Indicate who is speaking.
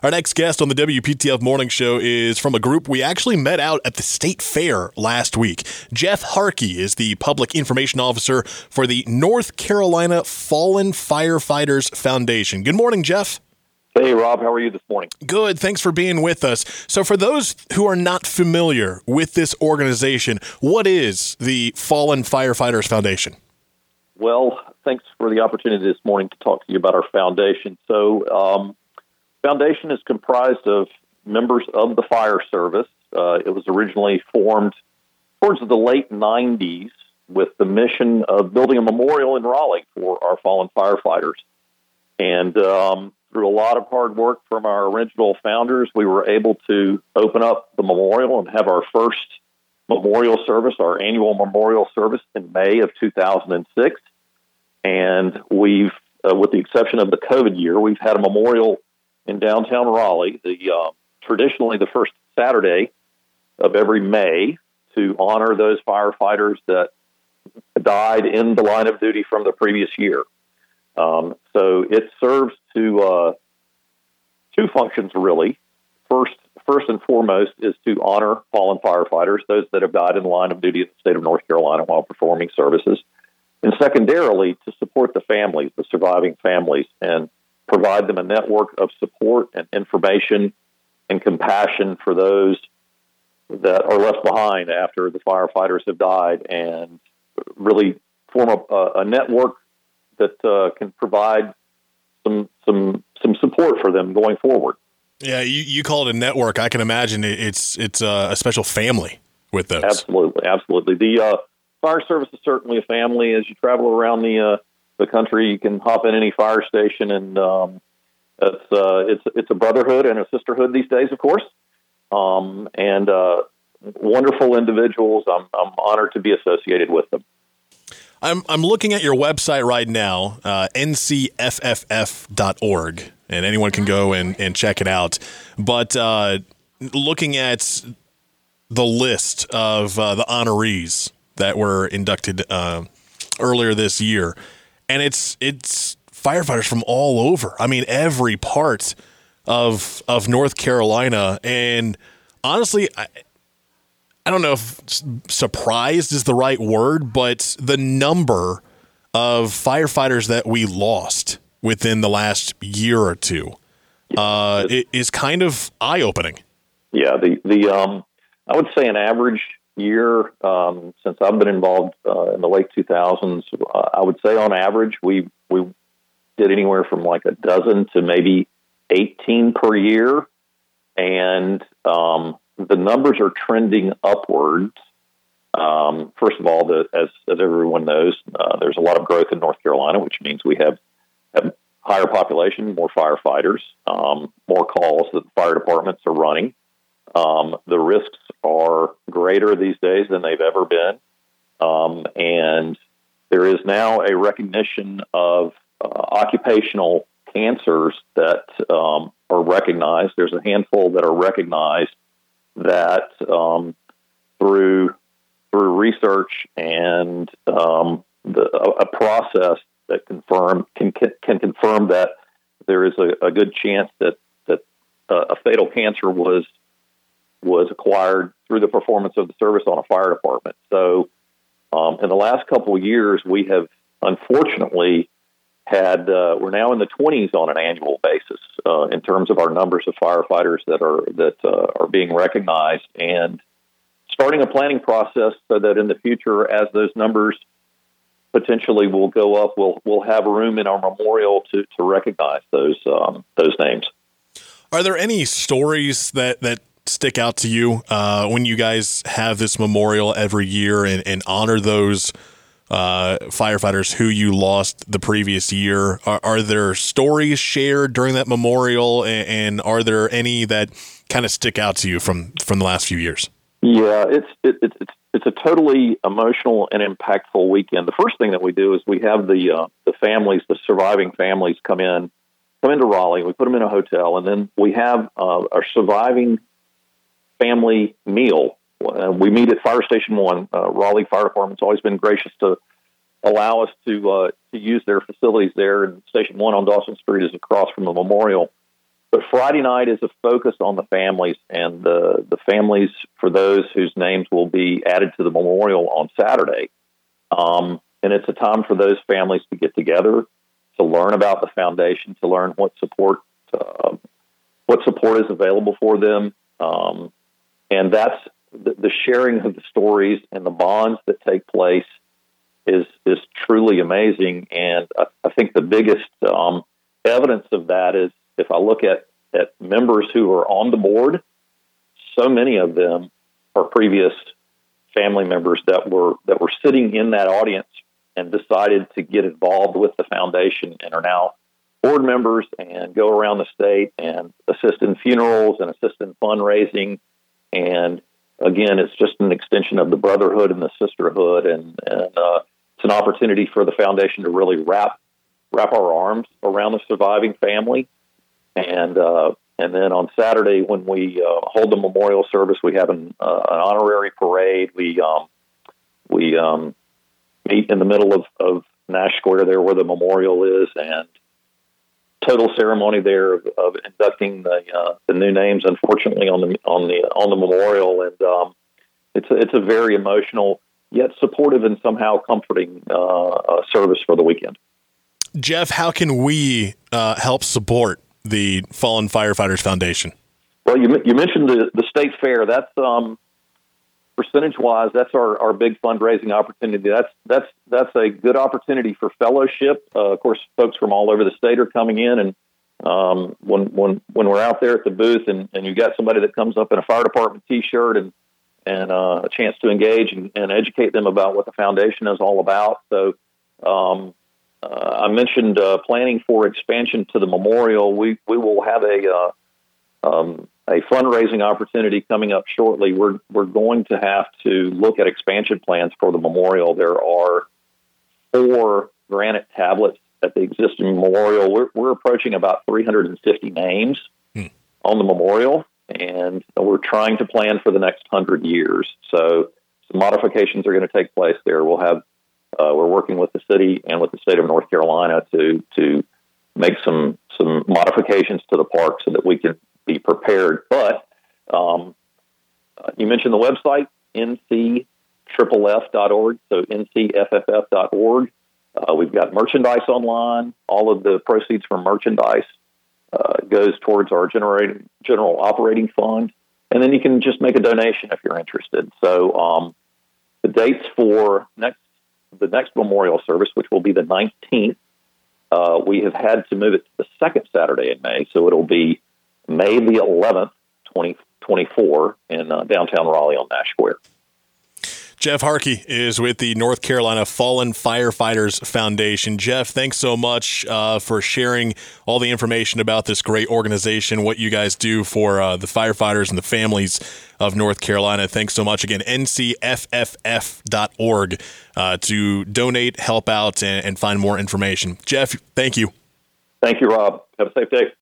Speaker 1: Our next guest on the WPTF Morning Show is from a group we actually met out at the State Fair last week. Jeff Harkey is the Public Information Officer for the North Carolina Fallen Firefighters Foundation. Good morning, Jeff.
Speaker 2: Hey, Rob, how are you this morning?
Speaker 1: Good. Thanks for being with us. So, for those who are not familiar with this organization, what is the Fallen Firefighters Foundation?
Speaker 2: Well, thanks for the opportunity this morning to talk to you about our foundation. So, um, foundation is comprised of members of the fire service. Uh, it was originally formed towards the late 90s with the mission of building a memorial in Raleigh for our fallen firefighters. And um, through a lot of hard work from our original founders, we were able to open up the memorial and have our first memorial service, our annual memorial service in May of 2006. And we've, uh, with the exception of the COVID year, we've had a memorial in downtown Raleigh, the uh, traditionally the first Saturday of every May to honor those firefighters that died in the line of duty from the previous year. Um, so it serves to uh, two functions really. First, first and foremost is to honor fallen firefighters, those that have died in the line of duty in the state of North Carolina while performing services, and secondarily to support the families, the surviving families, and provide them a network of support and information and compassion for those that are left behind after the firefighters have died and really form a, a network that uh, can provide some some some support for them going forward.
Speaker 1: Yeah, you, you call it a network. I can imagine it's it's a, a special family with those.
Speaker 2: Absolutely, absolutely. The uh, fire service is certainly a family. As you travel around the uh, the country. You can hop in any fire station, and um, it's uh, it's it's a brotherhood and a sisterhood these days, of course. Um, and uh, wonderful individuals. I'm I'm honored to be associated with them.
Speaker 1: I'm I'm looking at your website right now, uh, ncfff.org, and anyone can go and, and check it out. But uh, looking at the list of uh, the honorees that were inducted uh, earlier this year, and it's it's firefighters from all over. I mean, every part of of North Carolina, and honestly, I, I don't know if surprised is the right word, but the number of firefighters that we lost within the last year or two uh, is kind of eye opening.
Speaker 2: Yeah, the the um, I would say an average year um, since I've been involved uh, in the late 2000s. Uh, I would say on average we we did anywhere from like a dozen to maybe 18 per year, and um, the numbers are trending upwards. Um, first of all, the, as as everyone knows, uh, there's a lot of growth in North Carolina, which means we have, have higher population, more firefighters, um, more calls that the fire departments are running. Um, the risks are greater these days than they've ever been. Um, and there is now a recognition of uh, occupational cancers that um, are recognized. There's a handful that are recognized that um, through through research and um, the, a, a, process that confirm can can confirm that there is a, a good chance that that uh, a fatal cancer was was acquired through the performance of the service on a fire department. So, um, in the last couple of years, we have unfortunately had uh, we're now in the 20s on an annual basis uh, in terms of our numbers of firefighters that are that uh, are being recognized, and starting a planning process so that in the future, as those numbers potentially will go up, we'll we'll have room in our memorial to to recognize those um, those names.
Speaker 1: Are there any stories that that stick out to you uh, when you guys have this memorial every year and, and honor those uh, firefighters who you lost the previous year? Are, are there stories shared during that memorial, and, and are there any that kind of stick out to you from from the last few years?
Speaker 2: Yeah, it's it, it's it's a totally emotional and impactful weekend. The first thing that we do is we have the uh, the families, the surviving families, come in come into Raleigh. We put them in a hotel, and then we have uh, our surviving family meal. Uh, we meet at Fire Station One. Uh, Raleigh Fire Department's always been gracious to allow us to uh, to use their facilities there. And Station One on Dawson Street is across from the memorial. but Friday night is a focus on the families and the the families for those whose names will be added to the memorial on Saturday. Um, and it's a time for those families to get together, to learn about the foundation, to learn what support uh, what support is available for them, um, and that's the, the, sharing of the stories and the bonds that take place is is truly amazing. And I, I think the biggest um, evidence of that is if I look at at members who are on the board, so many of them are previous family members that were that were sitting in that audience and decided to get involved with the foundation and are now board members and go around the state and assist in funerals and assist in fundraising. And again, it's just an extension of the brotherhood and the sisterhood, and, and uh, it's an opportunity for the foundation to really wrap wrap our arms around the surviving family. And uh, and then on Saturday, when we uh, hold the memorial service, we have an, uh, an honorary parade. We um, we um, meet in the middle of, of Nash Square, there where the memorial is, and total ceremony there of, of inducting the uh, the new names. Unfortunately, on the on the on the memorial, and um, it's a, it's a very emotional yet supportive and somehow comforting uh, uh, service for the weekend.
Speaker 1: Jeff, how can we uh, help support the Fallen Firefighters Foundation?
Speaker 2: Well, you, you mentioned the, the state fair. That's um, percentage wise, that's our, our big fundraising opportunity. That's that's that's a good opportunity for fellowship. Uh, of course, folks from all over the state are coming in, and um, when when when we're out there at the booth, and, and you got somebody that comes up in a fire department T-shirt and and uh, a chance to engage and, and, educate them about what the foundation is all about. So. Um, uh, I mentioned uh, planning for expansion to the memorial. We we will have a uh, um, a fundraising opportunity coming up shortly. We're we're going to have to look at expansion plans for the memorial. There are four granite tablets at the existing memorial. We're, we're approaching about 350 names hmm. on the memorial, and we're trying to plan for the next hundred years. So some modifications are going to take place there. We'll have uh, we're working with the city and with the state of North Carolina to to make some some modifications to the park so that we can be prepared. But um, uh, you mentioned the website, ncfff.org, so ncfff.org. Uh, we've got merchandise online. All of the proceeds from merchandise uh, goes towards our general operating fund. And then you can just make a donation if you're interested. So um, the dates for next the next memorial service, which will be the 19th, uh, we have had to move it to the second Saturday in May. So it'll be May the 11th, 2024, in uh, downtown Raleigh on Nash Square.
Speaker 1: Jeff Harkey is with the North Carolina Fallen Firefighters Foundation. Jeff, thanks so much uh, for sharing all the information about this great organization, what you guys do for uh, the firefighters and the families of North Carolina. Thanks so much again. NCFFF.org uh, to donate, help out, and, and find more information. Jeff, thank you.
Speaker 2: Thank you, Rob. Have a safe day.